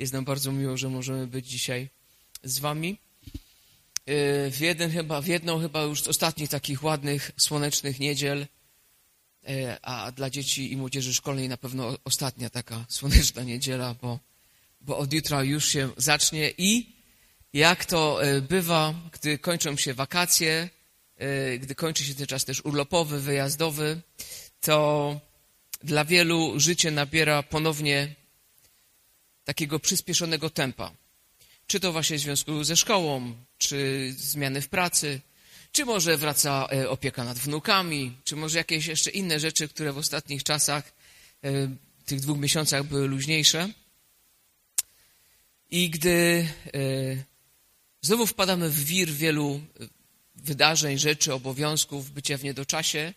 Jest nam bardzo miło, że możemy być dzisiaj z wami. W, jeden chyba, w jedną chyba już z ostatnich takich ładnych, słonecznych niedziel, a dla dzieci i młodzieży szkolnej na pewno ostatnia taka słoneczna niedziela, bo, bo od jutra już się zacznie i jak to bywa, gdy kończą się wakacje, gdy kończy się ten czas też urlopowy, wyjazdowy, to dla wielu życie nabiera ponownie takiego przyspieszonego tempa. Czy to właśnie w związku ze szkołą, czy zmiany w pracy, czy może wraca e, opieka nad wnukami, czy może jakieś jeszcze inne rzeczy, które w ostatnich czasach, e, tych dwóch miesiącach były luźniejsze. I gdy e, znowu wpadamy w wir wielu wydarzeń, rzeczy, obowiązków, bycia w niedoczasie,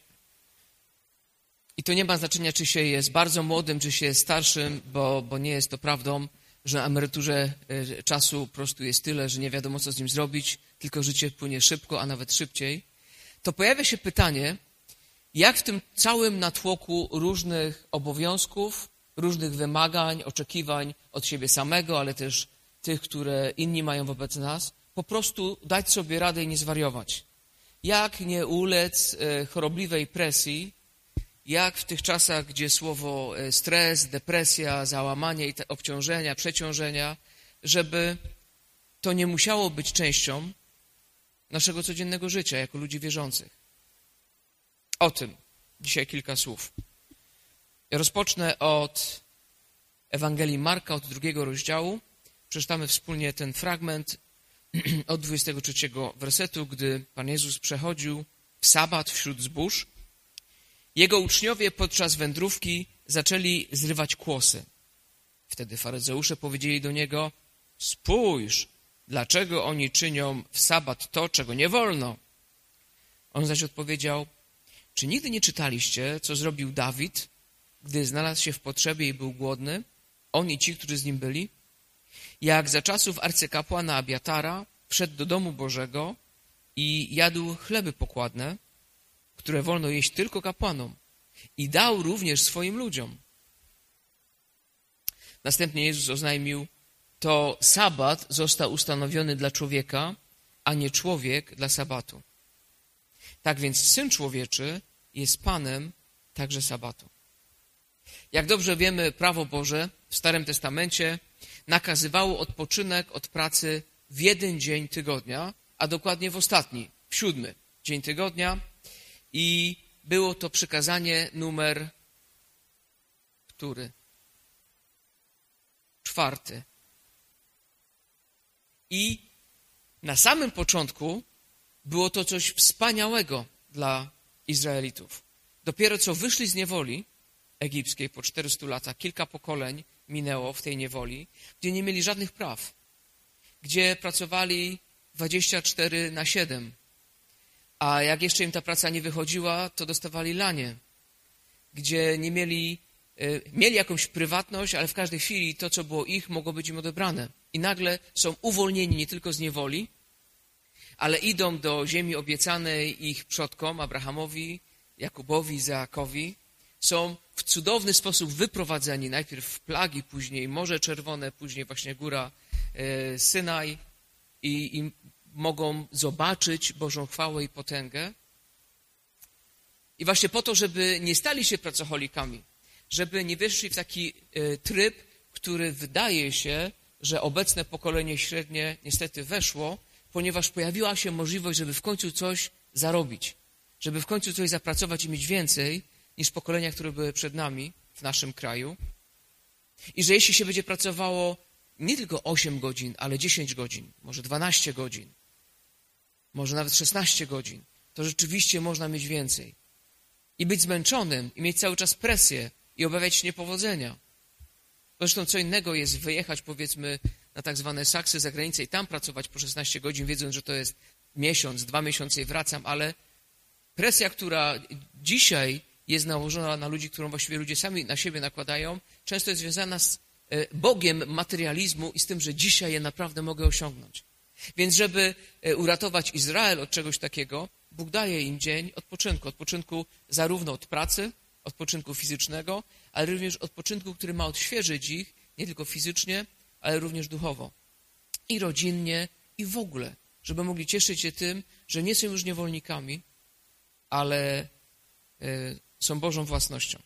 i to nie ma znaczenia, czy się jest bardzo młodym, czy się jest starszym, bo, bo nie jest to prawdą, że na emeryturze e, czasu po prostu jest tyle, że nie wiadomo, co z nim zrobić, tylko życie płynie szybko, a nawet szybciej. To pojawia się pytanie, jak w tym całym natłoku różnych obowiązków, różnych wymagań, oczekiwań od siebie samego, ale też tych, które inni mają wobec nas, po prostu dać sobie radę i nie zwariować. Jak nie ulec e, chorobliwej presji, jak w tych czasach, gdzie słowo e, stres, depresja, załamanie i obciążenia, przeciążenia, żeby to nie musiało być częścią naszego codziennego życia jako ludzi wierzących. O tym dzisiaj kilka słów. Rozpocznę od Ewangelii Marka, od drugiego rozdziału. Przeczytamy wspólnie ten fragment od 23 wersetu, gdy Pan Jezus przechodził w sabat wśród zbóż jego uczniowie podczas wędrówki zaczęli zrywać kłosy. Wtedy faryzeusze powiedzieli do niego, spójrz, dlaczego oni czynią w sabat to, czego nie wolno. On zaś odpowiedział, czy nigdy nie czytaliście, co zrobił Dawid, gdy znalazł się w potrzebie i był głodny, on i ci, którzy z nim byli? Jak za czasów arcykapłana Abiatara wszedł do domu Bożego i jadł chleby pokładne, które wolno jeść tylko kapłanom i dał również swoim ludziom. Następnie Jezus oznajmił, to sabat został ustanowiony dla człowieka, a nie człowiek dla sabatu. Tak więc Syn Człowieczy jest Panem także sabatu. Jak dobrze wiemy, prawo Boże w Starym Testamencie nakazywało odpoczynek od pracy w jeden dzień tygodnia, a dokładnie w ostatni, w siódmy dzień tygodnia, i było to przykazanie numer który? Czwarty. I na samym początku było to coś wspaniałego dla Izraelitów. Dopiero co wyszli z niewoli egipskiej po 400 latach, kilka pokoleń minęło w tej niewoli, gdzie nie mieli żadnych praw, gdzie pracowali 24 na 7, a jak jeszcze im ta praca nie wychodziła, to dostawali lanie, gdzie nie mieli, e, mieli jakąś prywatność, ale w każdej chwili to, co było ich, mogło być im odebrane. I nagle są uwolnieni nie tylko z niewoli, ale idą do ziemi obiecanej ich przodkom, Abrahamowi, Jakubowi, Izaakowi. Są w cudowny sposób wyprowadzeni, najpierw w plagi, później Morze Czerwone, później właśnie góra e, Synaj i, i mogą zobaczyć Bożą chwałę i potęgę. I właśnie po to, żeby nie stali się pracocholikami, żeby nie weszli w taki e, tryb, który wydaje się, że obecne pokolenie średnie niestety weszło, ponieważ pojawiła się możliwość, żeby w końcu coś zarobić, żeby w końcu coś zapracować i mieć więcej niż pokolenia, które były przed nami w naszym kraju. I że jeśli się będzie pracowało nie tylko 8 godzin, ale 10 godzin, może 12 godzin, może nawet 16 godzin, to rzeczywiście można mieć więcej. I być zmęczonym, i mieć cały czas presję, i obawiać się niepowodzenia. Zresztą co innego jest wyjechać, powiedzmy, na tak zwane saksy za granicę i tam pracować po 16 godzin, wiedząc, że to jest miesiąc, dwa miesiące i wracam, ale presja, która dzisiaj jest nałożona na ludzi, którą właściwie ludzie sami na siebie nakładają, często jest związana z e, Bogiem materializmu i z tym, że dzisiaj je naprawdę mogę osiągnąć. Więc żeby e, uratować Izrael od czegoś takiego, Bóg daje im dzień odpoczynku. Odpoczynku zarówno od pracy, odpoczynku fizycznego, ale również odpoczynku, który ma odświeżyć ich nie tylko fizycznie, ale również duchowo. I rodzinnie, i w ogóle. Żeby mogli cieszyć się tym, że nie są już niewolnikami, ale y, są Bożą własnością.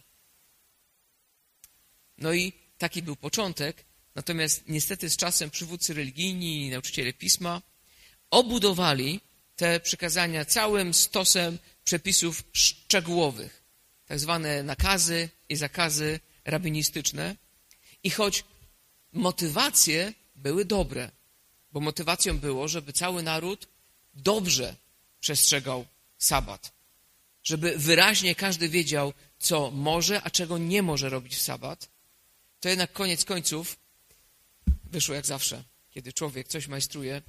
No i taki był początek, natomiast niestety z czasem przywódcy religijni i nauczyciele pisma obudowali te przykazania całym stosem przepisów szczegółowych, tak zwane nakazy i zakazy rabinistyczne. I choć motywacje były dobre, bo motywacją było, żeby cały naród dobrze przestrzegał sabat, żeby wyraźnie każdy wiedział, co może, a czego nie może robić w sabat, to jednak koniec końców wyszło jak zawsze, kiedy człowiek coś majstruje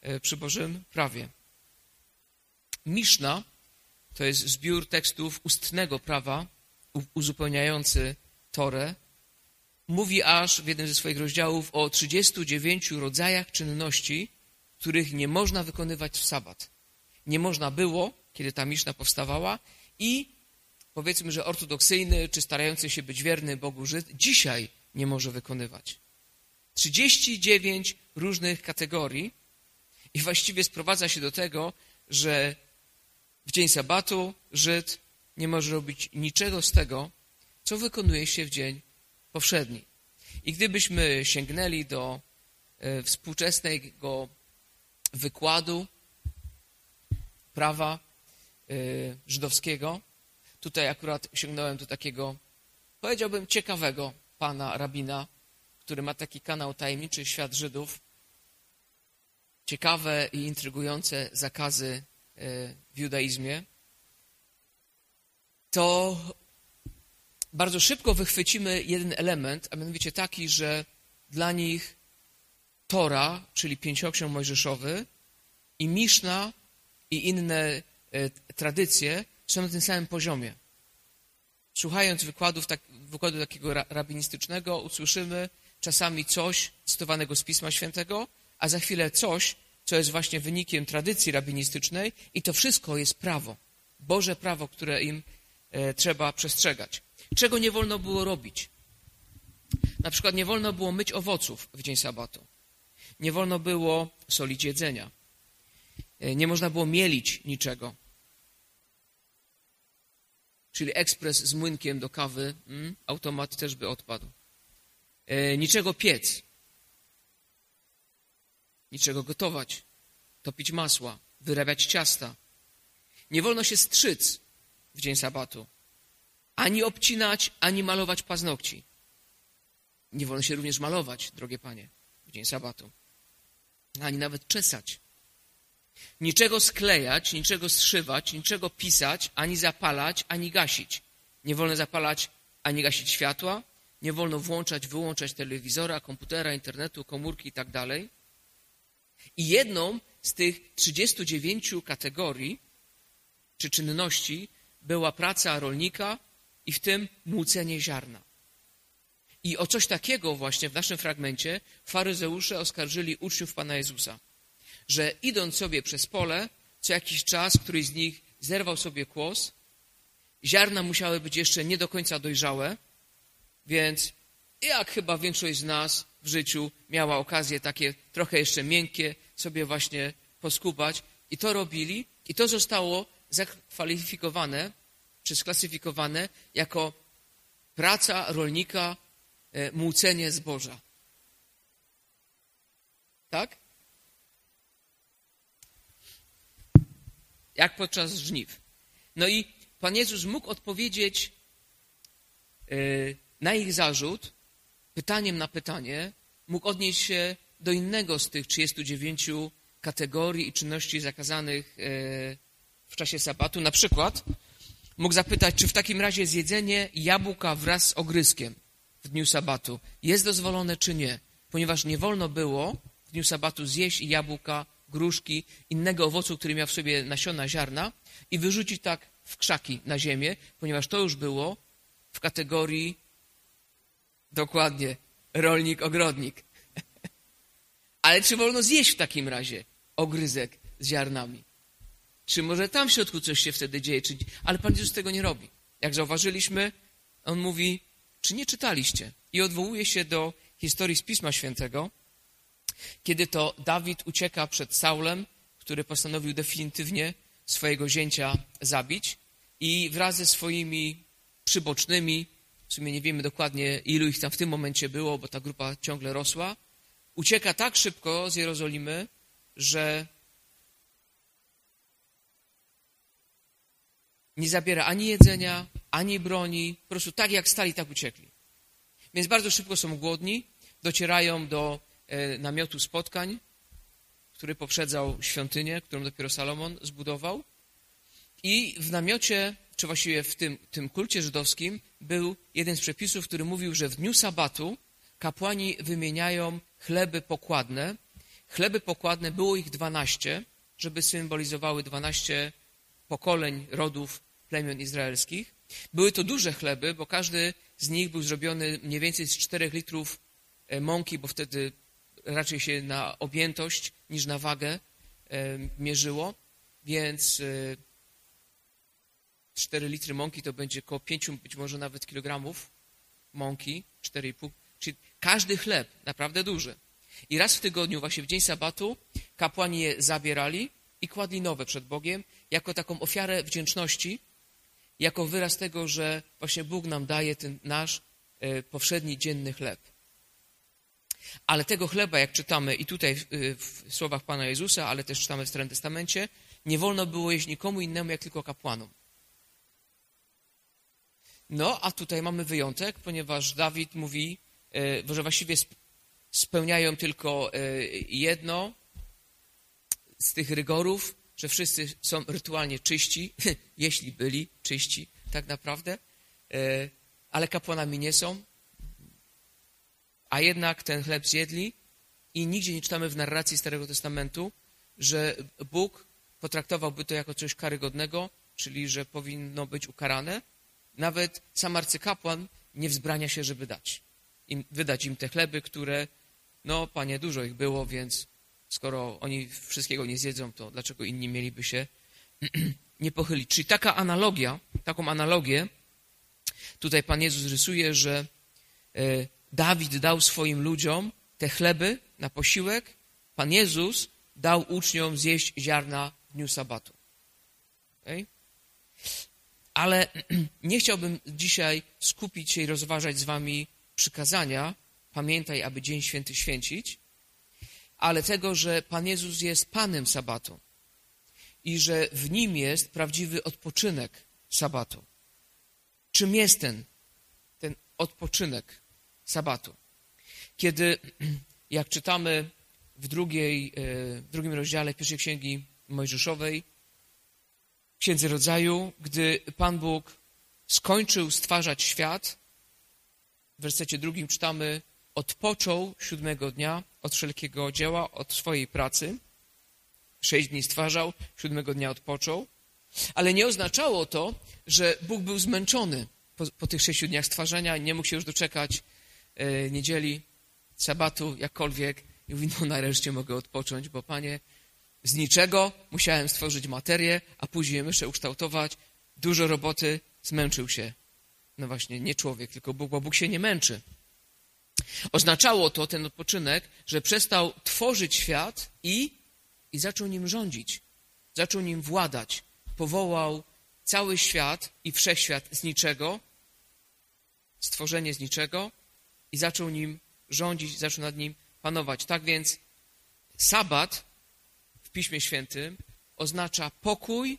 e, przy Bożym prawie. Miszna to jest zbiór tekstów ustnego prawa uzupełniający Torę. Mówi aż w jednym ze swoich rozdziałów o 39 rodzajach czynności, których nie można wykonywać w sabat. Nie można było, kiedy ta Miszna powstawała i powiedzmy, że ortodoksyjny czy starający się być wierny Bogu Żyd dzisiaj nie może wykonywać. 39 różnych kategorii i właściwie sprowadza się do tego, że w dzień sabatu Żyd nie może robić niczego z tego, co wykonuje się w dzień powszedni. I gdybyśmy sięgnęli do e, współczesnego wykładu prawa e, żydowskiego, tutaj akurat sięgnąłem do takiego, powiedziałbym, ciekawego pana rabina, który ma taki kanał Tajemniczy Świat Żydów. Ciekawe i intrygujące zakazy e, w judaizmie. To bardzo szybko wychwycimy jeden element, a mianowicie taki, że dla nich Tora, czyli pięcioksiąg mojżeszowy i Miszna i inne e, tradycje są na tym samym poziomie. Słuchając wykładów, tak, wykładu takiego rabinistycznego, usłyszymy czasami coś cytowanego z Pisma Świętego, a za chwilę coś, co jest właśnie wynikiem tradycji rabinistycznej i to wszystko jest prawo. Boże prawo, które im e, trzeba przestrzegać. Czego nie wolno było robić? Na przykład nie wolno było myć owoców w dzień sabatu. Nie wolno było solić jedzenia. E, nie można było mielić niczego. Czyli ekspres z młynkiem do kawy, mm, automat też by odpadł. E, niczego piec. Niczego gotować. Topić masła. Wyrabiać ciasta. Nie wolno się strzyc w dzień sabatu ani obcinać, ani malować paznokci. Nie wolno się również malować, drogie panie, w dzień sabatu. Ani nawet czesać. Niczego sklejać, niczego zszywać, niczego pisać, ani zapalać, ani gasić. Nie wolno zapalać ani gasić światła, nie wolno włączać, wyłączać telewizora, komputera, internetu, komórki i tak. I jedną z tych 39 kategorii czy czynności była praca rolnika i w tym młócenie ziarna. I o coś takiego właśnie w naszym fragmencie faryzeusze oskarżyli uczniów Pana Jezusa, że idąc sobie przez pole, co jakiś czas któryś z nich zerwał sobie kłos, ziarna musiały być jeszcze nie do końca dojrzałe, więc jak chyba większość z nas w życiu miała okazję takie trochę jeszcze miękkie sobie właśnie poskubać i to robili i to zostało zakwalifikowane czy sklasyfikowane jako praca rolnika, e, młócenie zboża. Tak? Jak podczas żniw. No i Pan Jezus mógł odpowiedzieć e, na ich zarzut pytaniem na pytanie, mógł odnieść się do innego z tych 39 kategorii i czynności zakazanych e, w czasie sabatu. Na przykład mógł zapytać, czy w takim razie zjedzenie jabłka wraz z ogryskiem w dniu sabatu jest dozwolone, czy nie. Ponieważ nie wolno było w dniu sabatu zjeść jabłka, gruszki, innego owocu, który miał w sobie nasiona ziarna i wyrzucić tak w krzaki na ziemię, ponieważ to już było w kategorii dokładnie rolnik, ogrodnik. Ale czy wolno zjeść w takim razie ogryzek z ziarnami? Czy może tam w środku coś się wtedy dzieje? Czy... Ale Pan Jezus tego nie robi. Jak zauważyliśmy, On mówi, czy nie czytaliście? I odwołuje się do historii z Pisma Świętego, kiedy to Dawid ucieka przed Saulem, który postanowił definitywnie swojego zięcia zabić i wraz ze swoimi przybocznymi, w sumie nie wiemy dokładnie ilu ich tam w tym momencie było, bo ta grupa ciągle rosła, ucieka tak szybko z Jerozolimy, że nie zabiera ani jedzenia, ani broni, po prostu tak jak stali, tak uciekli. Więc bardzo szybko są głodni, docierają do e, namiotu spotkań, który poprzedzał świątynię, którą dopiero Salomon zbudował. I w namiocie, czy właściwie w tym, tym kulcie żydowskim, był jeden z przepisów, który mówił, że w dniu sabatu kapłani wymieniają chleby pokładne. Chleby pokładne było ich dwanaście, żeby symbolizowały dwanaście pokoleń rodów plemion izraelskich. Były to duże chleby, bo każdy z nich był zrobiony mniej więcej z 4 litrów e, mąki, bo wtedy raczej się na objętość niż na wagę e, mierzyło, więc 4 e, litry mąki to będzie około 5, być może nawet kilogramów mąki, 4,5, czyli każdy chleb, naprawdę duży. I raz w tygodniu, właśnie w dzień sabatu, kapłani je zabierali i kładli nowe przed Bogiem, jako taką ofiarę wdzięczności jako wyraz tego, że właśnie Bóg nam daje ten nasz e, powszedni dzienny chleb. Ale tego chleba, jak czytamy i tutaj e, w słowach Pana Jezusa, ale też czytamy w Starym Testamencie, nie wolno było jeść nikomu innemu, jak tylko kapłanom. No, a tutaj mamy wyjątek, ponieważ Dawid mówi, e, że właściwie spełniają tylko jedno z tych rygorów, że wszyscy są rytualnie czyści, jeśli byli czyści tak naprawdę, e, ale kapłanami nie są, a jednak ten chleb zjedli. I nigdzie nie czytamy w narracji Starego Testamentu, że Bóg potraktowałby to jako coś karygodnego, czyli że powinno być ukarane. Nawet sam arcykapłan nie wzbrania się, żeby dać im, wydać im te chleby, które, no, panie, dużo ich było, więc Skoro oni wszystkiego nie zjedzą, to dlaczego inni mieliby się nie pochylić? Czyli taka analogia, taką analogię tutaj Pan Jezus rysuje, że e, Dawid dał swoim ludziom te chleby na posiłek, Pan Jezus dał uczniom zjeść ziarna w dniu sabatu. Okay? Ale nie chciałbym dzisiaj skupić się i rozważać z wami przykazania. Pamiętaj, aby Dzień Święty święcić, ale tego, że Pan Jezus jest Panem sabatu i że w Nim jest prawdziwy odpoczynek sabatu. Czym jest ten, ten odpoczynek sabatu? Kiedy, jak czytamy w, drugiej, e, w drugim rozdziale pierwszej księgi Mojżeszowej, Księdze Rodzaju, gdy Pan Bóg skończył stwarzać świat, w wersecie drugim czytamy, odpoczął siódmego dnia od wszelkiego dzieła, od swojej pracy. Sześć dni stwarzał, siódmego dnia odpoczął. Ale nie oznaczało to, że Bóg był zmęczony po, po tych sześciu dniach stwarzania i nie mógł się już doczekać e, niedzieli, sabatu, jakkolwiek. I mówi, no nareszcie mogę odpocząć, bo Panie, z niczego musiałem stworzyć materię, a później jeszcze ukształtować. Dużo roboty, zmęczył się. No właśnie, nie człowiek, tylko Bóg, bo Bóg się nie męczy. Oznaczało to, ten odpoczynek, że przestał tworzyć świat i, i zaczął nim rządzić. Zaczął nim władać. Powołał cały świat i wszechświat z niczego, stworzenie z niczego i zaczął nim rządzić, zaczął nad nim panować. Tak więc sabat w Piśmie Świętym oznacza pokój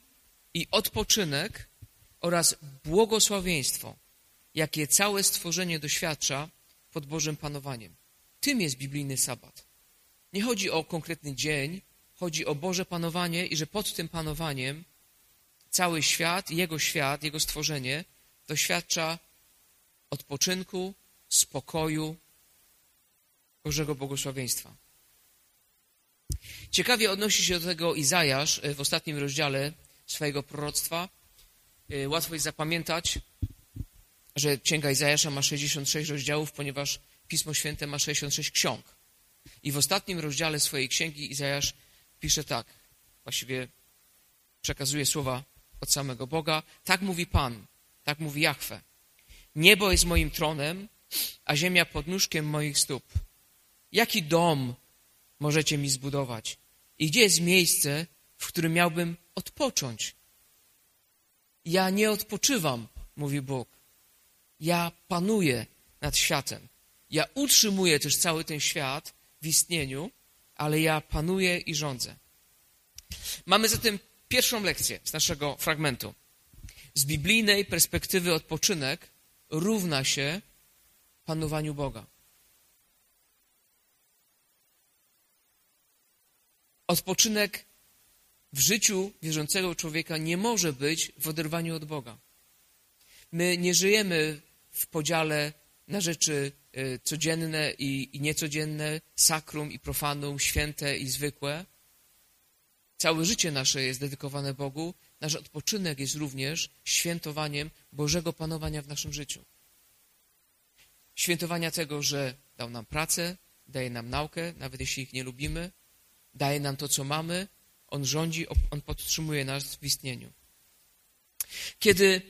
i odpoczynek oraz błogosławieństwo, jakie całe stworzenie doświadcza pod Bożym panowaniem. Tym jest biblijny sabat. Nie chodzi o konkretny dzień, chodzi o Boże panowanie i że pod tym panowaniem cały świat, Jego świat, Jego stworzenie doświadcza odpoczynku, spokoju, Bożego błogosławieństwa. Ciekawie odnosi się do tego Izajasz w ostatnim rozdziale swojego proroctwa. Łatwo jest zapamiętać, że Księga Izajasza ma 66 rozdziałów, ponieważ Pismo Święte ma 66 ksiąg. I w ostatnim rozdziale swojej księgi Izajasz pisze tak, właściwie przekazuje słowa od samego Boga. Tak mówi Pan, tak mówi Jahwe. Niebo jest moim tronem, a ziemia pod nóżkiem moich stóp. Jaki dom możecie mi zbudować? I gdzie jest miejsce, w którym miałbym odpocząć? Ja nie odpoczywam, mówi Bóg. Ja panuję nad światem. Ja utrzymuję też cały ten świat w istnieniu, ale ja panuję i rządzę. Mamy zatem pierwszą lekcję z naszego fragmentu. Z biblijnej perspektywy odpoczynek równa się panowaniu Boga. Odpoczynek w życiu wierzącego człowieka nie może być w oderwaniu od Boga. My nie żyjemy w podziale na rzeczy y, codzienne i niecodzienne, sakrum i profanum, święte i zwykłe. Całe życie nasze jest dedykowane Bogu. Nasz odpoczynek jest również świętowaniem Bożego panowania w naszym życiu. Świętowania tego, że dał nam pracę, daje nam naukę, nawet jeśli ich nie lubimy, daje nam to, co mamy, On rządzi, On podtrzymuje nas w istnieniu. Kiedy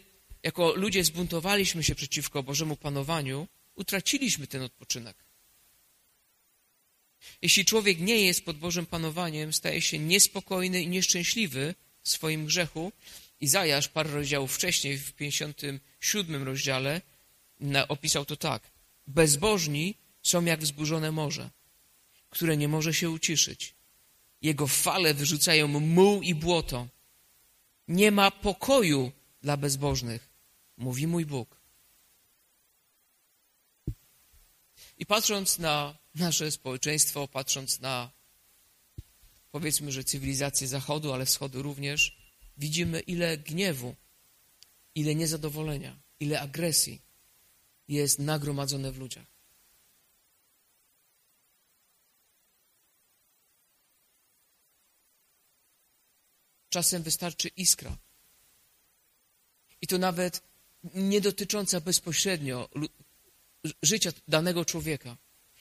jako ludzie zbuntowaliśmy się przeciwko Bożemu panowaniu, utraciliśmy ten odpoczynek. Jeśli człowiek nie jest pod Bożym panowaniem, staje się niespokojny i nieszczęśliwy w swoim grzechu. Izajasz parę rozdziałów wcześniej, w 57 rozdziale, opisał to tak. Bezbożni są jak wzburzone morze, które nie może się uciszyć. Jego fale wyrzucają muł i błoto. Nie ma pokoju dla bezbożnych, mówi mój Bóg. I patrząc na nasze społeczeństwo, patrząc na powiedzmy, że cywilizację Zachodu, ale Wschodu również, widzimy ile gniewu, ile niezadowolenia, ile agresji jest nagromadzone w ludziach. Czasem wystarczy iskra. I to nawet nie dotycząca bezpośrednio życia danego człowieka,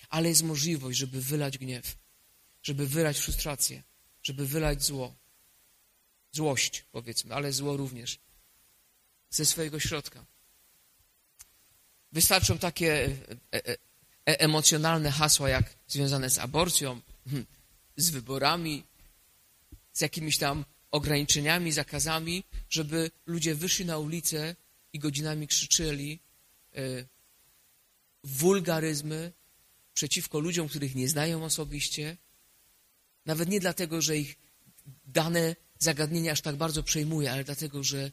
ale jest możliwość, żeby wylać gniew, żeby wylać frustrację, żeby wylać zło. Złość, powiedzmy, ale zło również. Ze swojego środka. Wystarczą takie e, e, e, emocjonalne hasła, jak związane z aborcją, hm, z wyborami, z jakimiś tam ograniczeniami, zakazami, żeby ludzie wyszli na ulicę i godzinami krzyczeli wulgaryzmy przeciwko ludziom, których nie znają osobiście, nawet nie dlatego, że ich dane zagadnienia aż tak bardzo przejmuje, ale dlatego, że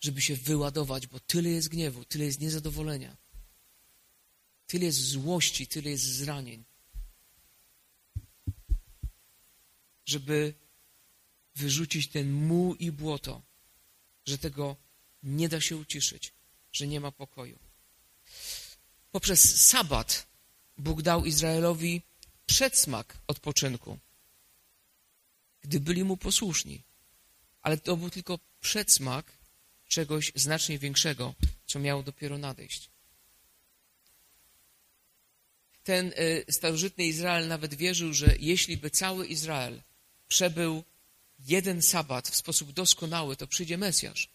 żeby się wyładować, bo tyle jest gniewu, tyle jest niezadowolenia, tyle jest złości, tyle jest zranień. Żeby wyrzucić ten muł i błoto, że tego nie da się uciszyć, że nie ma pokoju. Poprzez sabat Bóg dał Izraelowi przedsmak odpoczynku, gdy byli mu posłuszni. Ale to był tylko przedsmak czegoś znacznie większego, co miało dopiero nadejść. Ten y, starożytny Izrael nawet wierzył, że jeśli by cały Izrael przebył jeden sabat w sposób doskonały, to przyjdzie Mesjasz.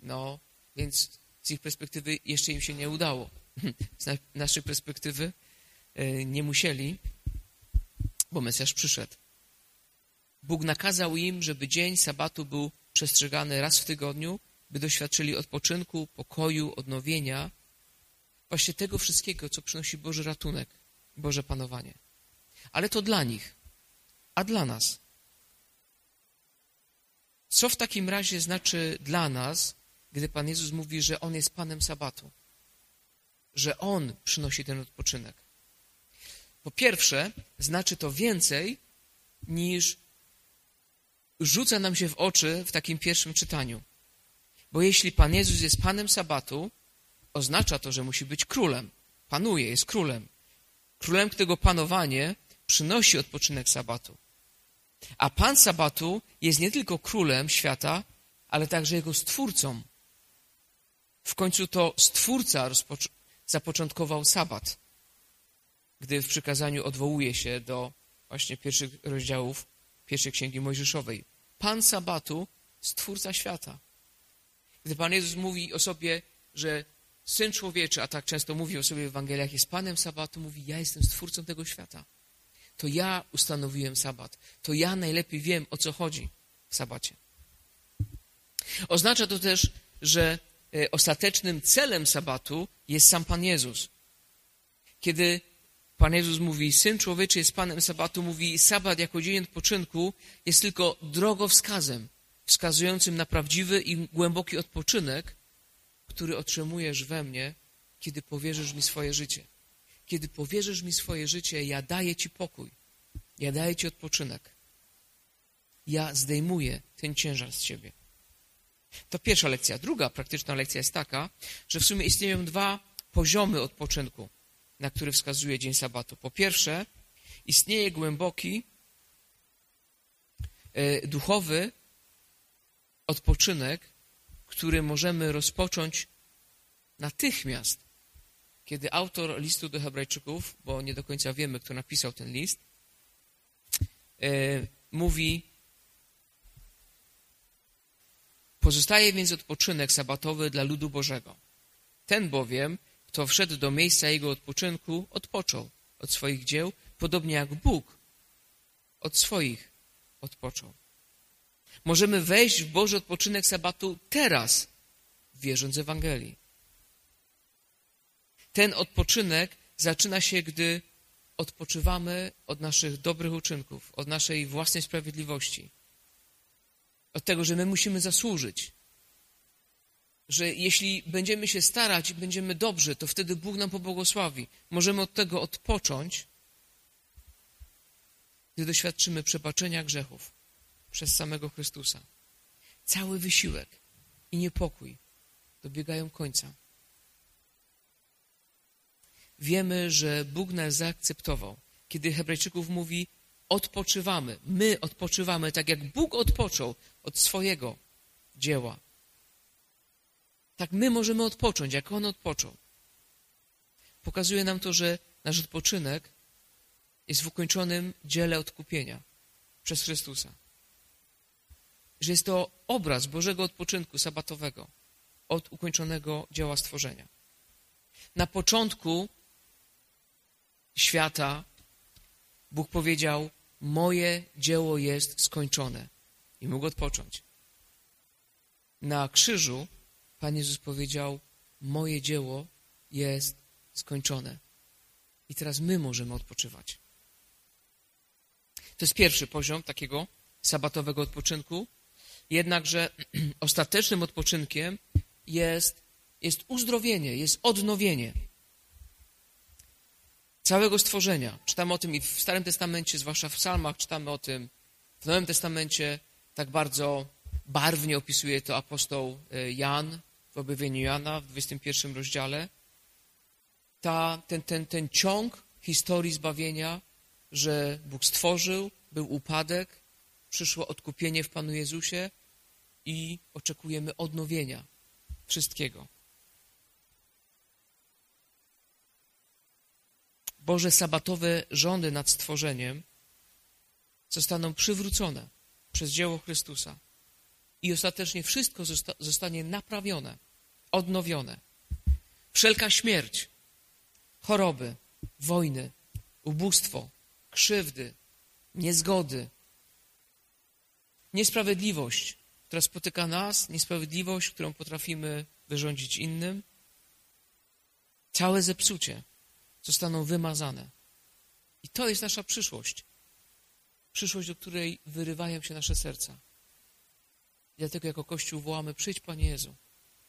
No, więc z ich perspektywy jeszcze im się nie udało. Z naszej perspektywy y, nie musieli, bo Mesjasz przyszedł. Bóg nakazał im, żeby dzień sabatu był przestrzegany raz w tygodniu, by doświadczyli odpoczynku, pokoju, odnowienia, właśnie tego wszystkiego, co przynosi Boży ratunek, Boże panowanie. Ale to dla nich, a dla nas. Co w takim razie znaczy dla nas, gdy Pan Jezus mówi, że On jest Panem Sabatu? Że On przynosi ten odpoczynek. Po pierwsze, znaczy to więcej niż rzuca nam się w oczy w takim pierwszym czytaniu. Bo jeśli Pan Jezus jest Panem Sabatu, oznacza to, że musi być królem. Panuje, jest królem. Królem, którego panowanie przynosi odpoczynek Sabatu. A Pan Sabatu jest nie tylko królem świata, ale także jego stwórcą. W końcu to stwórca zapoczątkował Sabat, gdy w przykazaniu odwołuje się do właśnie pierwszych rozdziałów pierwszej księgi Mojżeszowej. Pan Sabatu, stwórca świata. Gdy Pan Jezus mówi o sobie, że Syn człowieczy, a tak często mówi o sobie w Ewangeliach, jest Panem Sabatu, mówi, ja jestem stwórcą tego świata. To ja ustanowiłem Sabat. To ja najlepiej wiem, o co chodzi w Sabacie. Oznacza to też, że e, ostatecznym celem Sabatu jest sam Pan Jezus. Kiedy Pan Jezus mówi, Syn Człowieczy jest Panem Sabatu, mówi, Sabat jako dzień odpoczynku jest tylko drogowskazem, wskazującym na prawdziwy i głęboki odpoczynek, który otrzymujesz we mnie, kiedy powierzysz mi swoje życie. Kiedy powierzysz mi swoje życie, ja daję Ci pokój, ja daję Ci odpoczynek. Ja zdejmuję ten ciężar z Ciebie. To pierwsza lekcja. Druga praktyczna lekcja jest taka, że w sumie istnieją dwa poziomy odpoczynku, na który wskazuje dzień sabatu. Po pierwsze, istnieje głęboki, e, duchowy odpoczynek, który możemy rozpocząć natychmiast, kiedy autor listu do Hebrajczyków, bo nie do końca wiemy, kto napisał ten list, e, mówi: Pozostaje więc odpoczynek sabatowy dla ludu Bożego. Ten bowiem, kto wszedł do miejsca jego odpoczynku, odpoczął od swoich dzieł, podobnie jak Bóg od swoich odpoczął. Możemy wejść w Boży odpoczynek sabatu teraz, wierząc Ewangelii. Ten odpoczynek zaczyna się, gdy odpoczywamy od naszych dobrych uczynków, od naszej własnej sprawiedliwości, od tego, że my musimy zasłużyć. Że jeśli będziemy się starać i będziemy dobrzy, to wtedy Bóg nam pobłogosławi. Możemy od tego odpocząć, gdy doświadczymy przebaczenia grzechów przez samego Chrystusa. Cały wysiłek i niepokój dobiegają końca. Wiemy, że Bóg nas zaakceptował. Kiedy Hebrajczyków mówi, odpoczywamy, my odpoczywamy, tak jak Bóg odpoczął od swojego dzieła. Tak my możemy odpocząć, jak On odpoczął. Pokazuje nam to, że nasz odpoczynek jest w ukończonym dziele odkupienia przez Chrystusa że jest to obraz Bożego odpoczynku sabatowego od ukończonego dzieła stworzenia. Na początku świata Bóg powiedział: Moje dzieło jest skończone i mógł odpocząć. Na krzyżu Pan Jezus powiedział: Moje dzieło jest skończone. I teraz my możemy odpoczywać. To jest pierwszy poziom takiego sabatowego odpoczynku jednakże ostatecznym odpoczynkiem jest, jest uzdrowienie, jest odnowienie całego stworzenia. Czytamy o tym i w Starym Testamencie, zwłaszcza w psalmach, czytamy o tym w Nowym Testamencie. Tak bardzo barwnie opisuje to apostoł e, Jan w objawieniu Jana w 21 rozdziale. Ta, ten, ten, ten ciąg historii zbawienia, że Bóg stworzył, był upadek, przyszło odkupienie w Panu Jezusie i oczekujemy odnowienia wszystkiego. Boże sabatowe rządy nad stworzeniem zostaną przywrócone przez dzieło Chrystusa i ostatecznie wszystko zosta zostanie naprawione, odnowione. Wszelka śmierć, choroby, wojny, ubóstwo, krzywdy, niezgody, niesprawiedliwość, która spotyka nas, niesprawiedliwość, którą potrafimy wyrządzić innym, całe zepsucie zostaną wymazane. I to jest nasza przyszłość. Przyszłość, do której wyrywają się nasze serca. Dlatego jako Kościół wołamy, przyjdź Panie Jezu,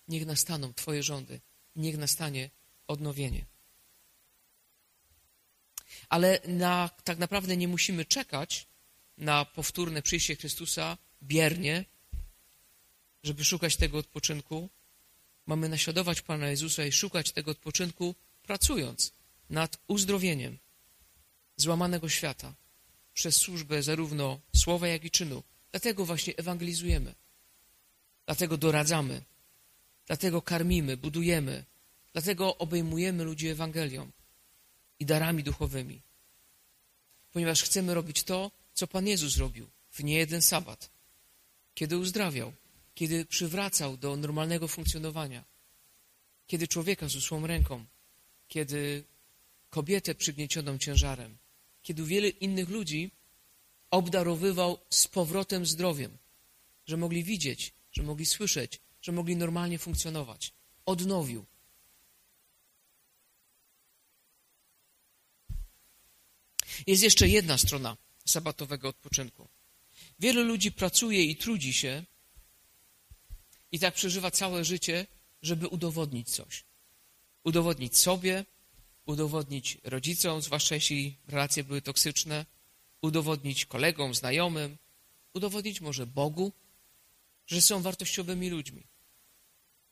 niech nastaną Twoje rządy, niech nastanie odnowienie. Ale na, tak naprawdę nie musimy czekać na powtórne przyjście Chrystusa biernie, żeby szukać tego odpoczynku. Mamy naśladować Pana Jezusa i szukać tego odpoczynku, pracując nad uzdrowieniem złamanego świata przez służbę zarówno słowa, jak i czynu. Dlatego właśnie ewangelizujemy. Dlatego doradzamy. Dlatego karmimy, budujemy. Dlatego obejmujemy ludzi Ewangelią i darami duchowymi. Ponieważ chcemy robić to, co Pan Jezus robił w niejeden sabat, kiedy uzdrawiał, kiedy przywracał do normalnego funkcjonowania. kiedy człowieka z usłą ręką, kiedy kobietę przygniecioną ciężarem, kiedy wiele innych ludzi obdarowywał z powrotem zdrowiem, że mogli widzieć, że mogli słyszeć, że mogli normalnie funkcjonować. Odnowił. Jest jeszcze jedna strona sabatowego odpoczynku. Wielu ludzi pracuje i trudzi się i tak przeżywa całe życie, żeby udowodnić coś. Udowodnić sobie, udowodnić rodzicom, zwłaszcza jeśli relacje były toksyczne, udowodnić kolegom, znajomym, udowodnić może Bogu, że są wartościowymi ludźmi,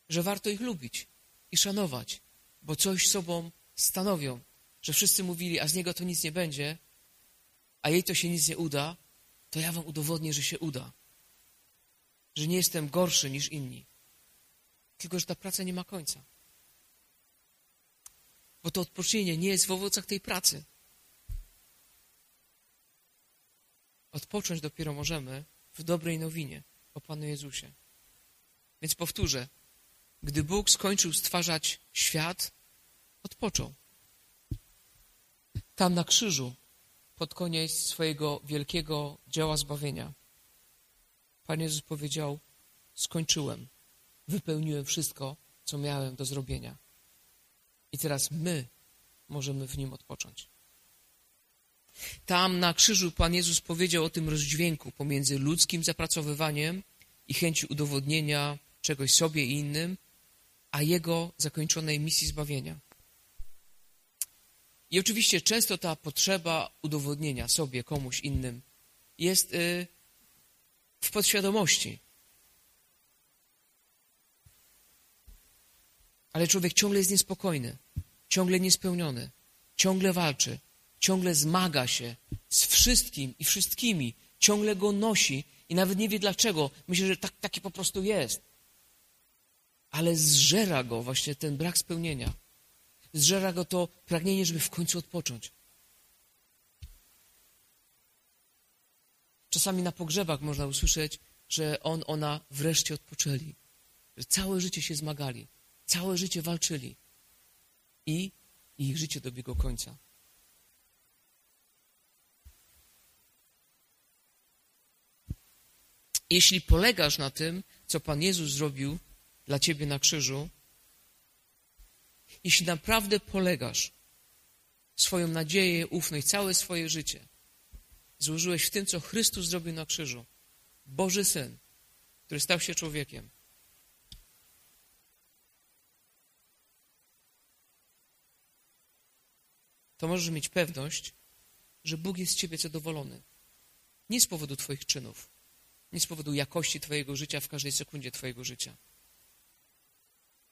że warto ich lubić i szanować, bo coś sobą stanowią, że wszyscy mówili, a z niego to nic nie będzie, a jej to się nic nie uda, to ja wam udowodnię, że się uda. Że nie jestem gorszy niż inni. Tylko, że ta praca nie ma końca. Bo to odpocznienie nie jest w owocach tej pracy. Odpocząć dopiero możemy w dobrej nowinie o Panu Jezusie. Więc powtórzę, gdy Bóg skończył stwarzać świat, odpoczął. Tam na krzyżu, pod koniec swojego wielkiego dzieła zbawienia, Pan Jezus powiedział: Skończyłem, wypełniłem wszystko, co miałem do zrobienia. I teraz my możemy w nim odpocząć. Tam na krzyżu Pan Jezus powiedział o tym rozdźwięku pomiędzy ludzkim zapracowywaniem i chęci udowodnienia czegoś sobie i innym, a Jego zakończonej misji zbawienia. I oczywiście często ta potrzeba udowodnienia sobie, komuś innym jest y, w podświadomości. Ale człowiek ciągle jest niespokojny, ciągle niespełniony, ciągle walczy, ciągle zmaga się z wszystkim i wszystkimi, ciągle go nosi i nawet nie wie dlaczego. Myślę, że tak, taki po prostu jest. Ale zżera go właśnie ten brak spełnienia. Zżera go to pragnienie, żeby w końcu odpocząć. Czasami na pogrzebach można usłyszeć, że on, ona wreszcie odpoczęli. Że całe życie się zmagali, całe życie walczyli. I, ich życie dobiegło końca. Jeśli polegasz na tym, co Pan Jezus zrobił dla ciebie na krzyżu, jeśli naprawdę polegasz swoją nadzieję, ufność, całe swoje życie, złożyłeś w tym, co Chrystus zrobił na krzyżu, Boży Syn, który stał się człowiekiem, to możesz mieć pewność, że Bóg jest z ciebie zadowolony. Nie z powodu Twoich czynów, nie z powodu jakości Twojego życia w każdej sekundzie Twojego życia,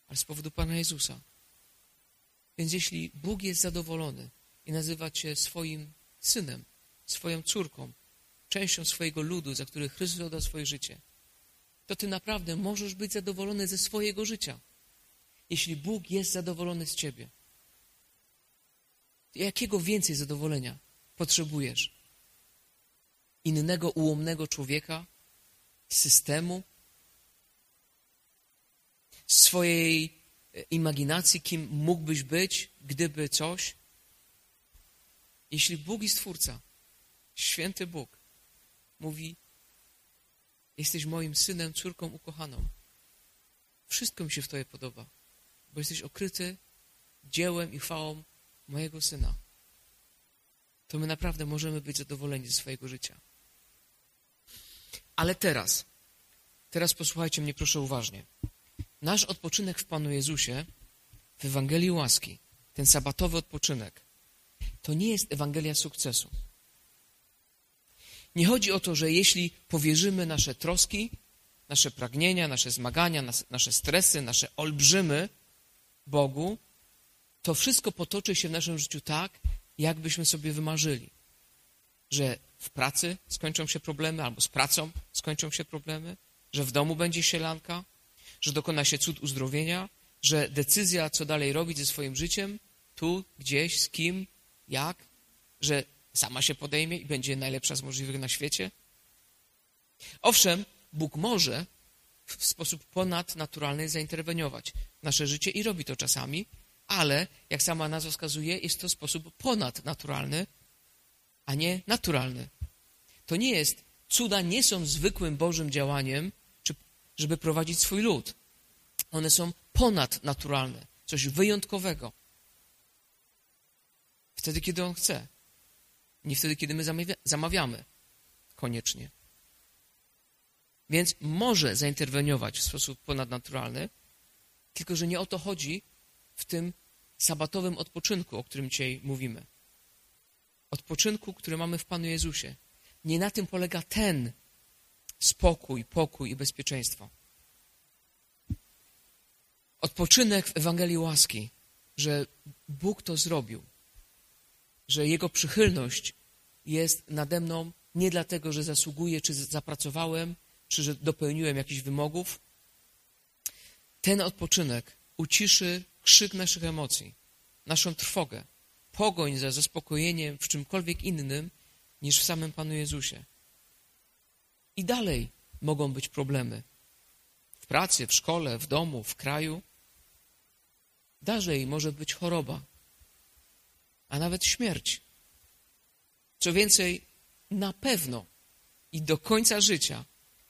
ale z powodu Pana Jezusa. Więc jeśli Bóg jest zadowolony i nazywa Cię swoim synem, swoją córką, częścią swojego ludu, za który Chrystus oddał swoje życie, to Ty naprawdę możesz być zadowolony ze swojego życia. Jeśli Bóg jest zadowolony z Ciebie, jakiego więcej zadowolenia potrzebujesz? Innego ułomnego człowieka, systemu, swojej e, imaginacji, kim mógłbyś być, gdyby coś. Jeśli Bóg i Stwórca, święty Bóg, mówi: Jesteś moim synem, córką ukochaną. Wszystko mi się w Tobie podoba, bo jesteś okryty dziełem i chwałą mojego syna. To my naprawdę możemy być zadowoleni ze swojego życia. Ale teraz, teraz posłuchajcie mnie proszę uważnie. Nasz odpoczynek w Panu Jezusie, w Ewangelii łaski, ten sabatowy odpoczynek, to nie jest Ewangelia sukcesu. Nie chodzi o to, że jeśli powierzymy nasze troski, nasze pragnienia, nasze zmagania, nasze stresy, nasze olbrzymy Bogu, to wszystko potoczy się w naszym życiu tak, jakbyśmy sobie wymarzyli. Że w pracy skończą się problemy, albo z pracą skończą się problemy, że w domu będzie sielanka, że dokona się cud uzdrowienia, że decyzja, co dalej robić ze swoim życiem, tu, gdzieś, z kim, jak, że sama się podejmie i będzie najlepsza z możliwych na świecie. Owszem, Bóg może w sposób ponadnaturalny zainterweniować w nasze życie i robi to czasami, ale jak sama nazwa wskazuje, jest to sposób ponadnaturalny, a nie naturalny. To nie jest, cuda nie są zwykłym Bożym działaniem, czy, żeby prowadzić swój lud. One są ponadnaturalne, coś wyjątkowego. Wtedy, kiedy On chce. Nie wtedy, kiedy my zamawiamy. Koniecznie. Więc może zainterweniować w sposób ponadnaturalny, tylko że nie o to chodzi w tym sabatowym odpoczynku, o którym dzisiaj mówimy. Odpoczynku, który mamy w Panu Jezusie. Nie na tym polega ten spokój, pokój i bezpieczeństwo. Odpoczynek w Ewangelii łaski, że Bóg to zrobił, że Jego przychylność jest nade mną nie dlatego, że zasługuję, czy zapracowałem, czy że dopełniłem jakichś wymogów. Ten odpoczynek uciszy krzyk naszych emocji, naszą trwogę, pogoń za zaspokojeniem w czymkolwiek innym niż w samym Panu Jezusie. I dalej mogą być problemy. W pracy, w szkole, w domu, w kraju. Dalej może być choroba, a nawet śmierć. Co więcej, na pewno i do końca życia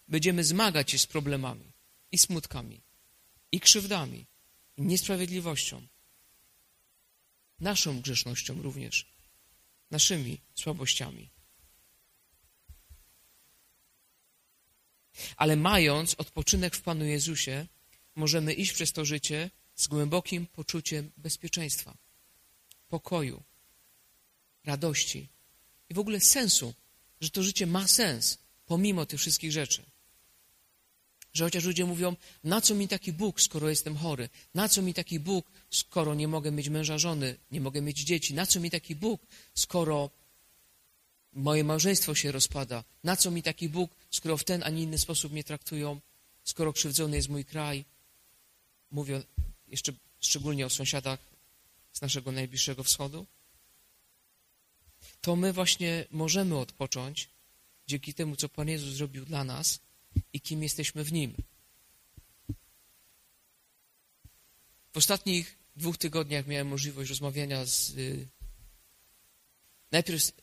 będziemy zmagać się z problemami i smutkami, i krzywdami, niesprawiedliwością. Naszą grzesznością również, naszymi słabościami. Ale mając odpoczynek w Panu Jezusie, możemy iść przez to życie z głębokim poczuciem bezpieczeństwa, pokoju, radości i w ogóle sensu, że to życie ma sens pomimo tych wszystkich rzeczy. Że chociaż ludzie mówią, na co mi taki Bóg, skoro jestem chory? Na co mi taki Bóg, skoro nie mogę mieć męża, żony, nie mogę mieć dzieci? Na co mi taki Bóg, skoro moje małżeństwo się rozpada? Na co mi taki Bóg, skoro w ten, a nie inny sposób mnie traktują? Skoro krzywdzony jest mój kraj? Mówią jeszcze szczególnie o sąsiadach z naszego najbliższego wschodu. To my właśnie możemy odpocząć dzięki temu, co Pan Jezus zrobił dla nas – i kim jesteśmy w Nim. W ostatnich dwóch tygodniach miałem możliwość rozmawiania z y, najpierw z,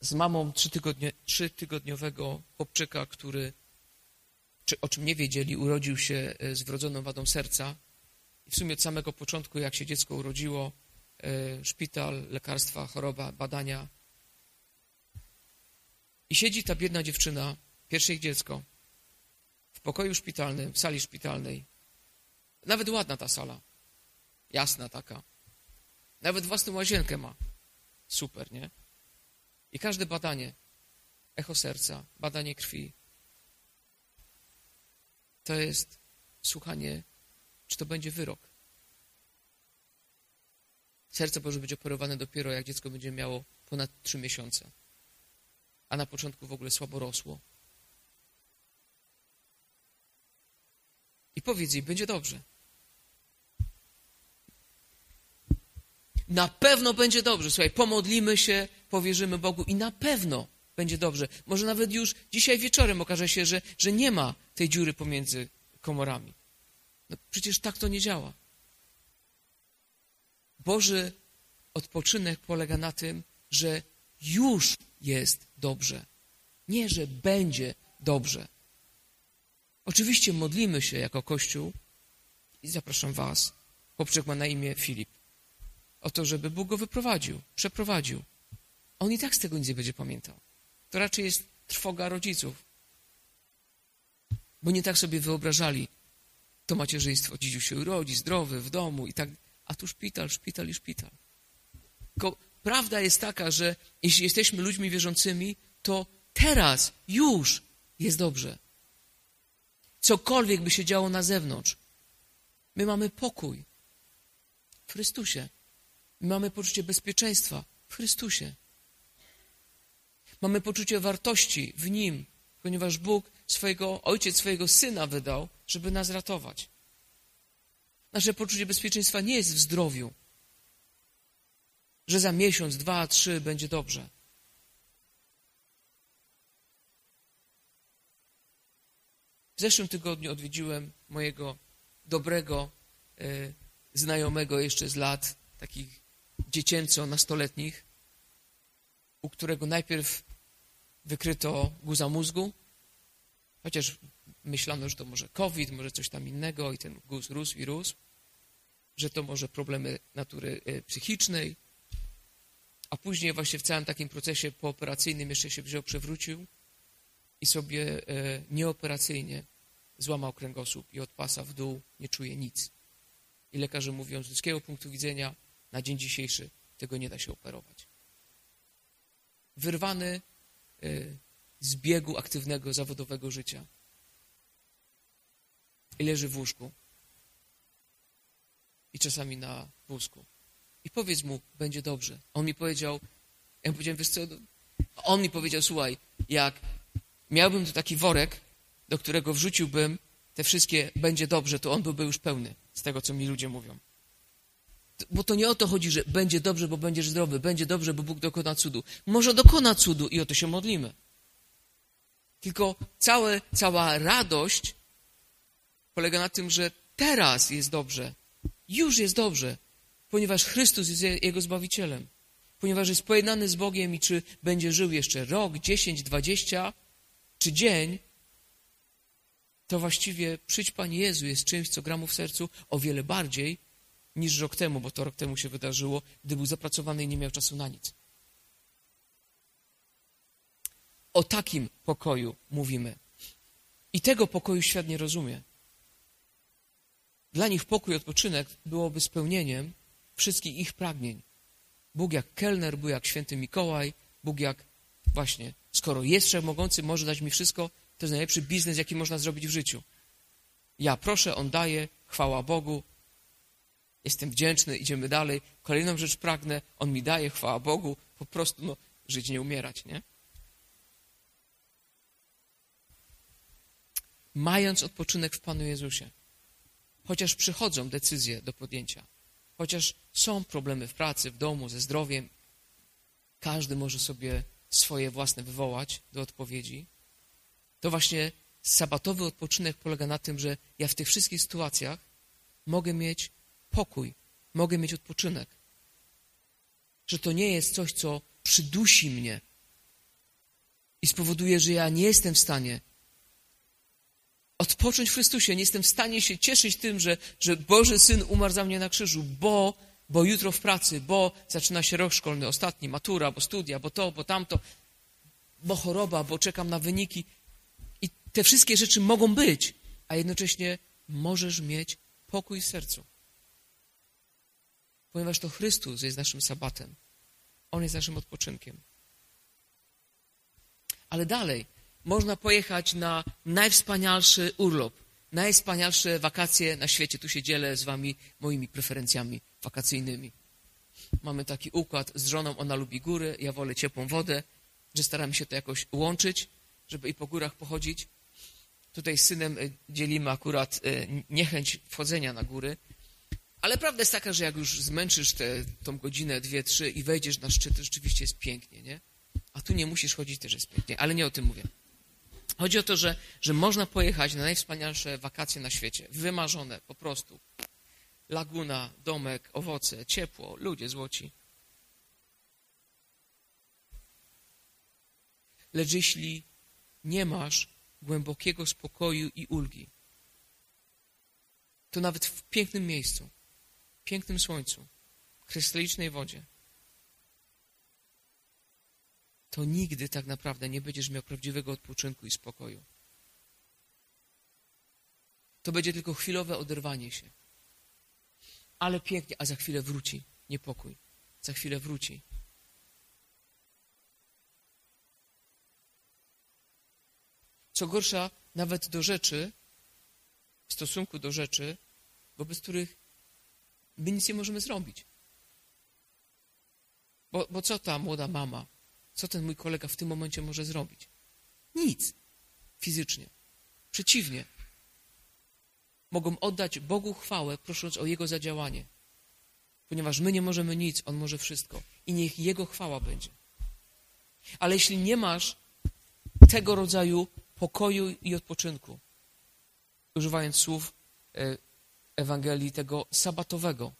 z mamą trzytygodnie, trzytygodniowego chłopczyka, który, czy, o czym nie wiedzieli, urodził się y, z wrodzoną wadą serca. I w sumie od samego początku, jak się dziecko urodziło, y, szpital, lekarstwa, choroba, badania. I siedzi ta biedna dziewczyna pierwsze ich dziecko, w pokoju szpitalnym, w sali szpitalnej. Nawet ładna ta sala, jasna taka. Nawet własną łazienkę ma. Super, nie? I każde badanie, echo serca, badanie krwi, to jest słuchanie, czy to będzie wyrok. Serce może być operowane dopiero, jak dziecko będzie miało ponad trzy miesiące, a na początku w ogóle słabo rosło. I powiedz jej, będzie dobrze. Na pewno będzie dobrze. Słuchaj, pomodlimy się, powierzymy Bogu i na pewno będzie dobrze. Może nawet już dzisiaj wieczorem okaże się, że, że nie ma tej dziury pomiędzy komorami. No przecież tak to nie działa. Boży odpoczynek polega na tym, że już jest dobrze. Nie, że będzie dobrze. Oczywiście modlimy się jako Kościół i zapraszam Was. Chłopczyk ma na imię Filip. O to, żeby Bóg go wyprowadził, przeprowadził. On i tak z tego nic nie będzie pamiętał. To raczej jest trwoga rodziców. Bo nie tak sobie wyobrażali to macierzyństwo. Dzidziu się urodzi, zdrowy, w domu i tak. A tu szpital, szpital i szpital. Tylko prawda jest taka, że jeśli jesteśmy ludźmi wierzącymi, to teraz, już jest dobrze cokolwiek by się działo na zewnątrz. My mamy pokój w Chrystusie. My mamy poczucie bezpieczeństwa w Chrystusie. Mamy poczucie wartości w Nim, ponieważ Bóg swojego, Ojciec swojego Syna wydał, żeby nas ratować. Nasze poczucie bezpieczeństwa nie jest w zdrowiu, że za miesiąc, dwa, trzy będzie dobrze. W zeszłym tygodniu odwiedziłem mojego dobrego e, znajomego jeszcze z lat takich dziecięco-nastoletnich, u którego najpierw wykryto guza mózgu, chociaż myślano, że to może COVID, może coś tam innego i ten guz rósł i rósł, że to może problemy natury e, psychicznej, a później właśnie w całym takim procesie pooperacyjnym jeszcze się wziął, przewrócił i sobie e, nieoperacyjnie złamał kręgosłup i od pasa w dół nie czuje nic. I lekarze mówią, z ludzkiego punktu widzenia na dzień dzisiejszy tego nie da się operować. Wyrwany e, z biegu aktywnego, zawodowego życia. I leży w łóżku. I czasami na wózku. I powiedz mu, będzie dobrze. On mi powiedział, ja powiedziałem, wiesz co, on mi powiedział, słuchaj, jak miałbym tu taki worek, do którego wrzuciłbym te wszystkie będzie dobrze, to on byłby już pełny z tego, co mi ludzie mówią. Bo to nie o to chodzi, że będzie dobrze, bo będziesz zdrowy, będzie dobrze, bo Bóg dokona cudu. Może dokona cudu i o to się modlimy. Tylko całe, cała radość polega na tym, że teraz jest dobrze, już jest dobrze, ponieważ Chrystus jest Jego Zbawicielem. Ponieważ jest pojednany z Bogiem i czy będzie żył jeszcze rok, dziesięć, dwadzieścia, czy dzień, to właściwie przyjdź Panie Jezu jest czymś, co gra mu w sercu o wiele bardziej niż rok temu, bo to rok temu się wydarzyło, gdy był zapracowany i nie miał czasu na nic. O takim pokoju mówimy. I tego pokoju świat nie rozumie. Dla nich pokój, odpoczynek byłoby spełnieniem wszystkich ich pragnień. Bóg jak kelner, Bóg jak święty Mikołaj, Bóg jak właśnie, skoro jest wszechmogący, może dać mi wszystko, to jest najlepszy biznes, jaki można zrobić w życiu. Ja proszę, on daje, chwała Bogu, jestem wdzięczny, idziemy dalej. Kolejną rzecz pragnę, on mi daje, chwała Bogu, po prostu no, żyć, nie umierać, nie? Mając odpoczynek w Panu Jezusie, chociaż przychodzą decyzje do podjęcia, chociaż są problemy w pracy, w domu, ze zdrowiem, każdy może sobie swoje własne wywołać do odpowiedzi, to właśnie sabatowy odpoczynek polega na tym, że ja w tych wszystkich sytuacjach mogę mieć pokój, mogę mieć odpoczynek. Że to nie jest coś, co przydusi mnie i spowoduje, że ja nie jestem w stanie odpocząć w Chrystusie. Nie jestem w stanie się cieszyć tym, że, że Boży Syn umarł za mnie na krzyżu, bo, bo jutro w pracy, bo zaczyna się rok szkolny, ostatni, matura, bo studia, bo to, bo tamto, bo choroba, bo czekam na wyniki. I te wszystkie rzeczy mogą być, a jednocześnie możesz mieć pokój w sercu. Ponieważ to Chrystus jest naszym sabatem. On jest naszym odpoczynkiem. Ale dalej, można pojechać na najwspanialszy urlop, najwspanialsze wakacje na świecie. Tu się dzielę z wami moimi preferencjami wakacyjnymi. Mamy taki układ z żoną, ona lubi góry, ja wolę ciepłą wodę, że staramy się to jakoś łączyć, żeby i po górach pochodzić. Tutaj z synem e, dzielimy akurat e, niechęć wchodzenia na góry, ale prawda jest taka, że jak już zmęczysz tę tą godzinę, dwie, trzy i wejdziesz na szczyt, to rzeczywiście jest pięknie, nie? A tu nie musisz chodzić, też jest pięknie, ale nie o tym mówię. Chodzi o to, że, że można pojechać na najwspanialsze wakacje na świecie, wymarzone po prostu. Laguna, domek, owoce, ciepło, ludzie złoci. Lecz jeśli nie masz głębokiego spokoju i ulgi, to nawet w pięknym miejscu, pięknym słońcu, krystalicznej wodzie, to nigdy tak naprawdę nie będziesz miał prawdziwego odpoczynku i spokoju. To będzie tylko chwilowe oderwanie się. Ale pięknie, a za chwilę wróci niepokój. Za chwilę wróci. Co gorsza, nawet do rzeczy, w stosunku do rzeczy, wobec których my nic nie możemy zrobić. Bo, bo co ta młoda mama co ten mój kolega w tym momencie może zrobić? Nic fizycznie. Przeciwnie. Mogą oddać Bogu chwałę, prosząc o Jego zadziałanie. Ponieważ my nie możemy nic, On może wszystko. I niech Jego chwała będzie. Ale jeśli nie masz tego rodzaju pokoju i odpoczynku, używając słów e, Ewangelii tego sabatowego,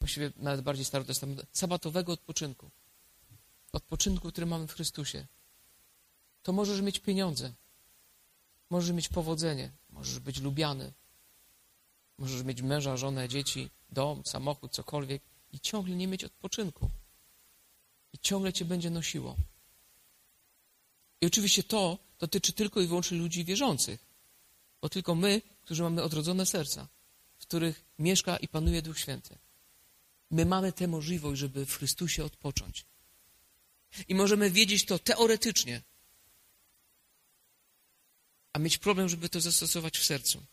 właściwie nawet bardziej starotestamentowego, sabatowego odpoczynku. Odpoczynku, który mamy w Chrystusie. To możesz mieć pieniądze, możesz mieć powodzenie, możesz być lubiany, możesz mieć męża, żonę, dzieci, dom, samochód, cokolwiek i ciągle nie mieć odpoczynku. I ciągle cię będzie nosiło. I oczywiście to dotyczy tylko i wyłącznie ludzi wierzących, bo tylko my, którzy mamy odrodzone serca, w których mieszka i panuje Duch Święty, my mamy tę możliwość, żeby w Chrystusie odpocząć. I możemy wiedzieć to teoretycznie, a mieć problem, żeby to zastosować w sercu.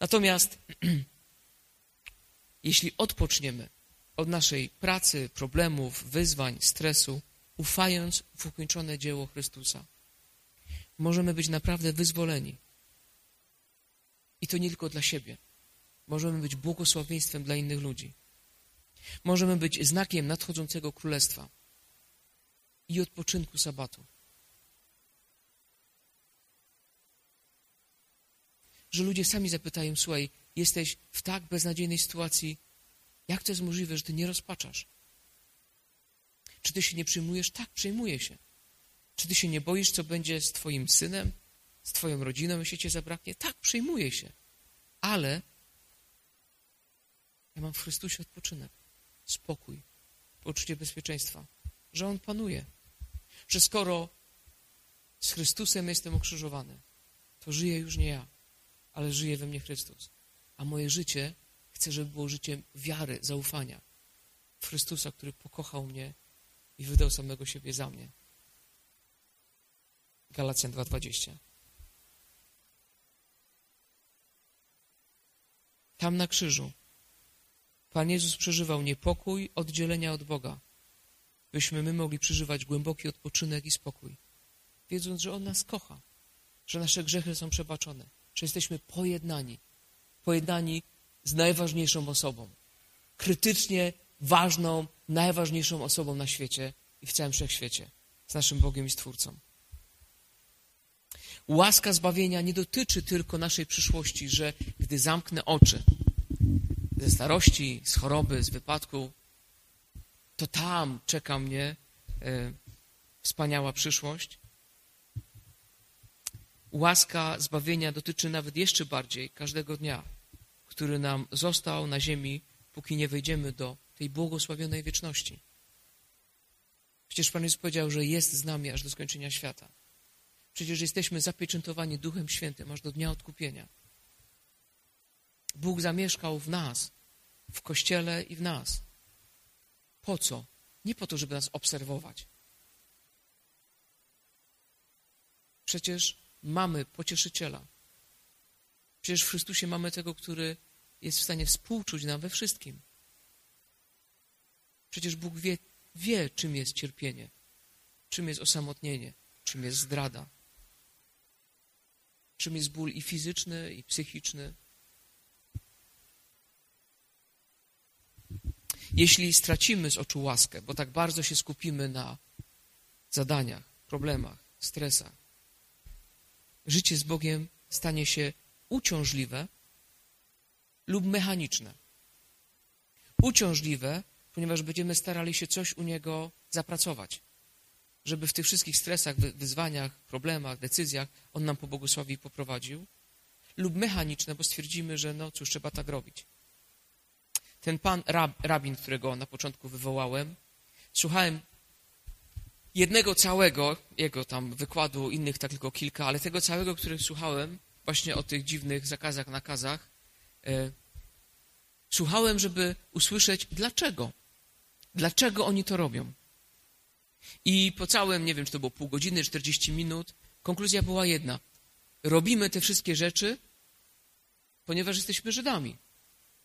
Natomiast jeśli odpoczniemy od naszej pracy, problemów, wyzwań, stresu, ufając w ukończone dzieło Chrystusa, możemy być naprawdę wyzwoleni. I to nie tylko dla siebie. Możemy być błogosławieństwem dla innych ludzi. Możemy być znakiem nadchodzącego królestwa i odpoczynku sabatu. Że ludzie sami zapytają, słuchaj, jesteś w tak beznadziejnej sytuacji, jak to jest możliwe, że ty nie rozpaczasz? Czy ty się nie przyjmujesz? Tak, przejmuję się. Czy ty się nie boisz, co będzie z twoim synem, z twoją rodziną, jeśli cię zabraknie? Tak, przejmuję się. Ale ja mam w Chrystusie odpoczynek, spokój, poczucie bezpieczeństwa, że On panuje. Że skoro z Chrystusem jestem ukrzyżowany, to żyję już nie ja, ale żyje we mnie Chrystus. A moje życie chcę, żeby było życiem wiary, zaufania w Chrystusa, który pokochał mnie i wydał samego siebie za mnie. Galacjan 2,20. Tam na krzyżu Pan Jezus przeżywał niepokój, oddzielenia od Boga, byśmy my mogli przeżywać głęboki odpoczynek i spokój, wiedząc, że On nas kocha, że nasze grzechy są przebaczone, że jesteśmy pojednani, pojednani z najważniejszą osobą, krytycznie ważną, najważniejszą osobą na świecie i w całym wszechświecie, z naszym Bogiem i Stwórcą. Łaska zbawienia nie dotyczy tylko naszej przyszłości, że gdy zamknę oczy ze starości, z choroby, z wypadku, to tam czeka mnie e, wspaniała przyszłość. Łaska zbawienia dotyczy nawet jeszcze bardziej każdego dnia, który nam został na ziemi, póki nie wejdziemy do tej błogosławionej wieczności. Przecież Pan Jezus powiedział, że jest z nami aż do skończenia świata. Przecież jesteśmy zapieczętowani Duchem Świętym aż do dnia odkupienia. Bóg zamieszkał w nas, w Kościele i w nas. Po co? Nie po to, żeby nas obserwować. Przecież mamy pocieszyciela. Przecież w Chrystusie mamy tego, który jest w stanie współczuć nam we wszystkim. Przecież Bóg wie, wie, czym jest cierpienie, czym jest osamotnienie, czym jest zdrada, czym jest ból i fizyczny, i psychiczny. Jeśli stracimy z oczu łaskę, bo tak bardzo się skupimy na zadaniach, problemach, stresach, życie z Bogiem stanie się uciążliwe lub mechaniczne. Uciążliwe, ponieważ będziemy starali się coś u Niego zapracować, żeby w tych wszystkich stresach, wyzwaniach, problemach, decyzjach On nam pobłogosławił i poprowadził, lub mechaniczne, bo stwierdzimy, że no cóż, trzeba tak robić. Ten pan rab, rabin, którego na początku wywołałem, słuchałem jednego całego, jego tam wykładu, innych tak tylko kilka, ale tego całego, który słuchałem, właśnie o tych dziwnych zakazach, nakazach, e, słuchałem, żeby usłyszeć dlaczego. Dlaczego oni to robią? I po całym, nie wiem, czy to było pół godziny, 40 minut, konkluzja była jedna. Robimy te wszystkie rzeczy, ponieważ jesteśmy Żydami.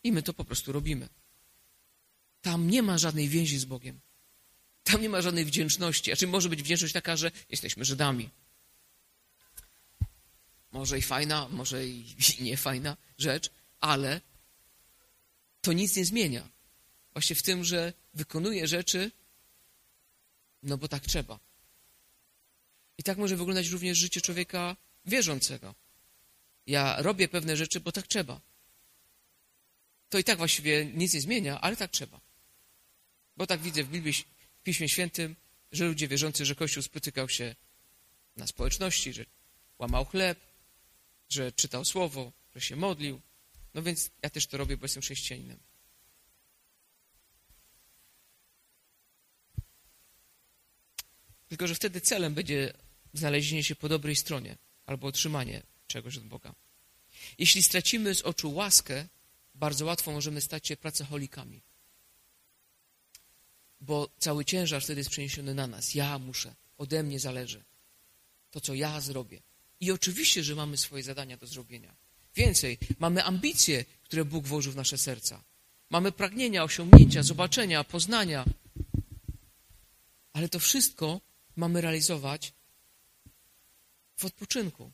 I my to po prostu robimy. Tam nie ma żadnej więzi z Bogiem. Tam nie ma żadnej wdzięczności. A czym może być wdzięczność taka, że jesteśmy Żydami? Może i fajna, może i nie fajna rzecz, ale to nic nie zmienia. Właśnie w tym, że wykonuję rzeczy, no bo tak trzeba. I tak może wyglądać również życie człowieka wierzącego. Ja robię pewne rzeczy, bo tak trzeba. To i tak właściwie nic nie zmienia, ale tak trzeba. Bo tak widzę w Biblii, w Piśmie Świętym, że ludzie wierzący, że Kościół spotykał się na społeczności, że łamał chleb, że czytał słowo, że się modlił. No więc ja też to robię, bo jestem chrześcijaninem. Tylko, że wtedy celem będzie znalezienie się po dobrej stronie albo otrzymanie czegoś od Boga. Jeśli stracimy z oczu łaskę, bardzo łatwo możemy stać się pracoholikami. Bo cały ciężar wtedy jest przeniesiony na nas. Ja muszę, ode mnie zależy. To, co ja zrobię. I oczywiście, że mamy swoje zadania do zrobienia. Więcej, mamy ambicje, które Bóg włożył w nasze serca. Mamy pragnienia, osiągnięcia, zobaczenia, poznania. Ale to wszystko mamy realizować w odpoczynku,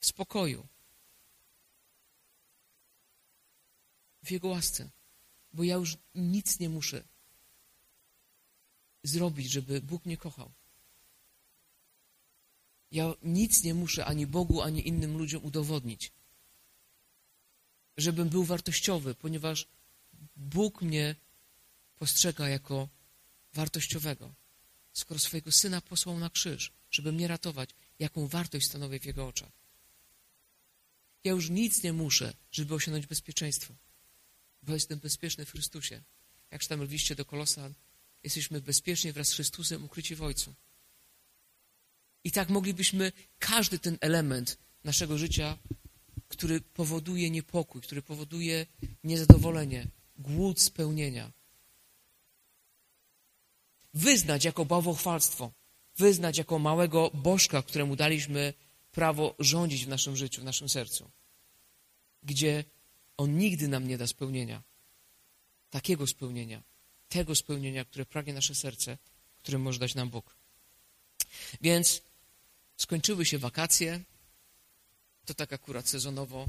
w spokoju, w Jego łasce. Bo ja już nic nie muszę zrobić, żeby Bóg mnie kochał. Ja nic nie muszę ani Bogu, ani innym ludziom udowodnić. Żebym był wartościowy, ponieważ Bóg mnie postrzega jako wartościowego. Skoro swojego syna posłał na krzyż, żeby mnie ratować, jaką wartość stanowię w jego oczach. Ja już nic nie muszę, żeby osiągnąć bezpieczeństwo, bo jestem bezpieczny w Chrystusie. Jak czytamy w liście do Kolosan, jesteśmy bezpiecznie wraz z Chrystusem ukryci w Ojcu. I tak moglibyśmy każdy ten element naszego życia, który powoduje niepokój, który powoduje niezadowolenie, głód spełnienia, wyznać jako bałwochwalstwo, wyznać jako małego bożka, któremu daliśmy prawo rządzić w naszym życiu, w naszym sercu, gdzie On nigdy nam nie da spełnienia, takiego spełnienia, tego spełnienia, które pragnie nasze serce, które może dać nam Bóg. Więc skończyły się wakacje, to tak akurat sezonowo,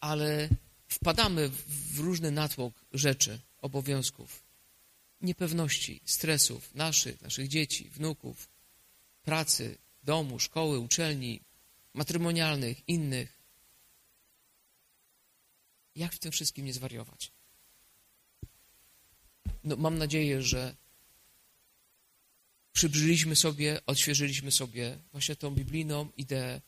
ale wpadamy w różny natłok rzeczy, obowiązków, niepewności, stresów naszych, naszych dzieci, wnuków, pracy, domu, szkoły, uczelni, matrymonialnych, innych. Jak w tym wszystkim nie zwariować? No, mam nadzieję, że przybliżyliśmy sobie, odświeżyliśmy sobie właśnie tą biblijną ideę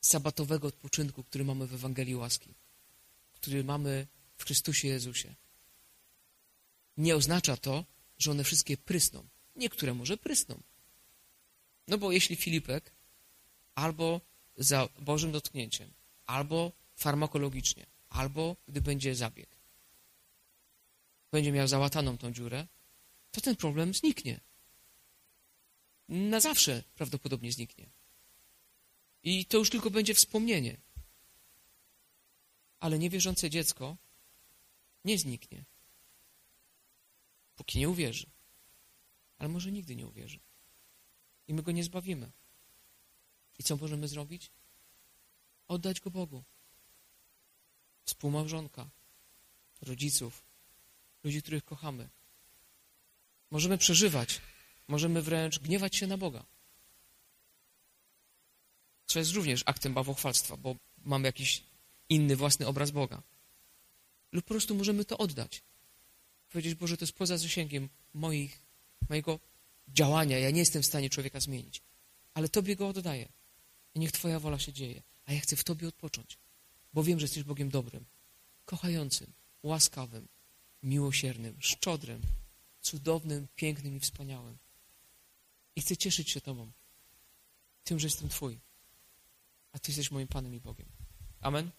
sabatowego odpoczynku, który mamy w Ewangelii łaski, który mamy w Chrystusie Jezusie. Nie oznacza to, że one wszystkie prysną. Niektóre może prysną. No bo jeśli Filipek albo za Bożym dotknięciem, albo farmakologicznie, albo gdy będzie zabieg, będzie miał załataną tą dziurę, to ten problem zniknie. Na zawsze prawdopodobnie zniknie. I to już tylko będzie wspomnienie. Ale niewierzące dziecko nie zniknie, póki nie uwierzy. Ale może nigdy nie uwierzy. I my go nie zbawimy. I co możemy zrobić? Oddać go Bogu. Współmałżonka, rodziców, ludzi, których kochamy. Możemy przeżywać, możemy wręcz gniewać się na Boga. Co jest również aktem bawuchwalstwa, bo mamy jakiś inny, własny obraz Boga. Lub po prostu możemy to oddać. Powiedzieć, Boże, to jest poza zasięgiem moich, mojego działania. Ja nie jestem w stanie człowieka zmienić. Ale Tobie go oddaję. I niech Twoja wola się dzieje. A ja chcę w Tobie odpocząć. Bo wiem, że jesteś Bogiem dobrym, kochającym, łaskawym, miłosiernym, szczodrym, cudownym, pięknym i wspaniałym. I chcę cieszyć się Tobą. Tym, że jestem Twój. A Ty jesteś moim Panem i Bogiem. Amen.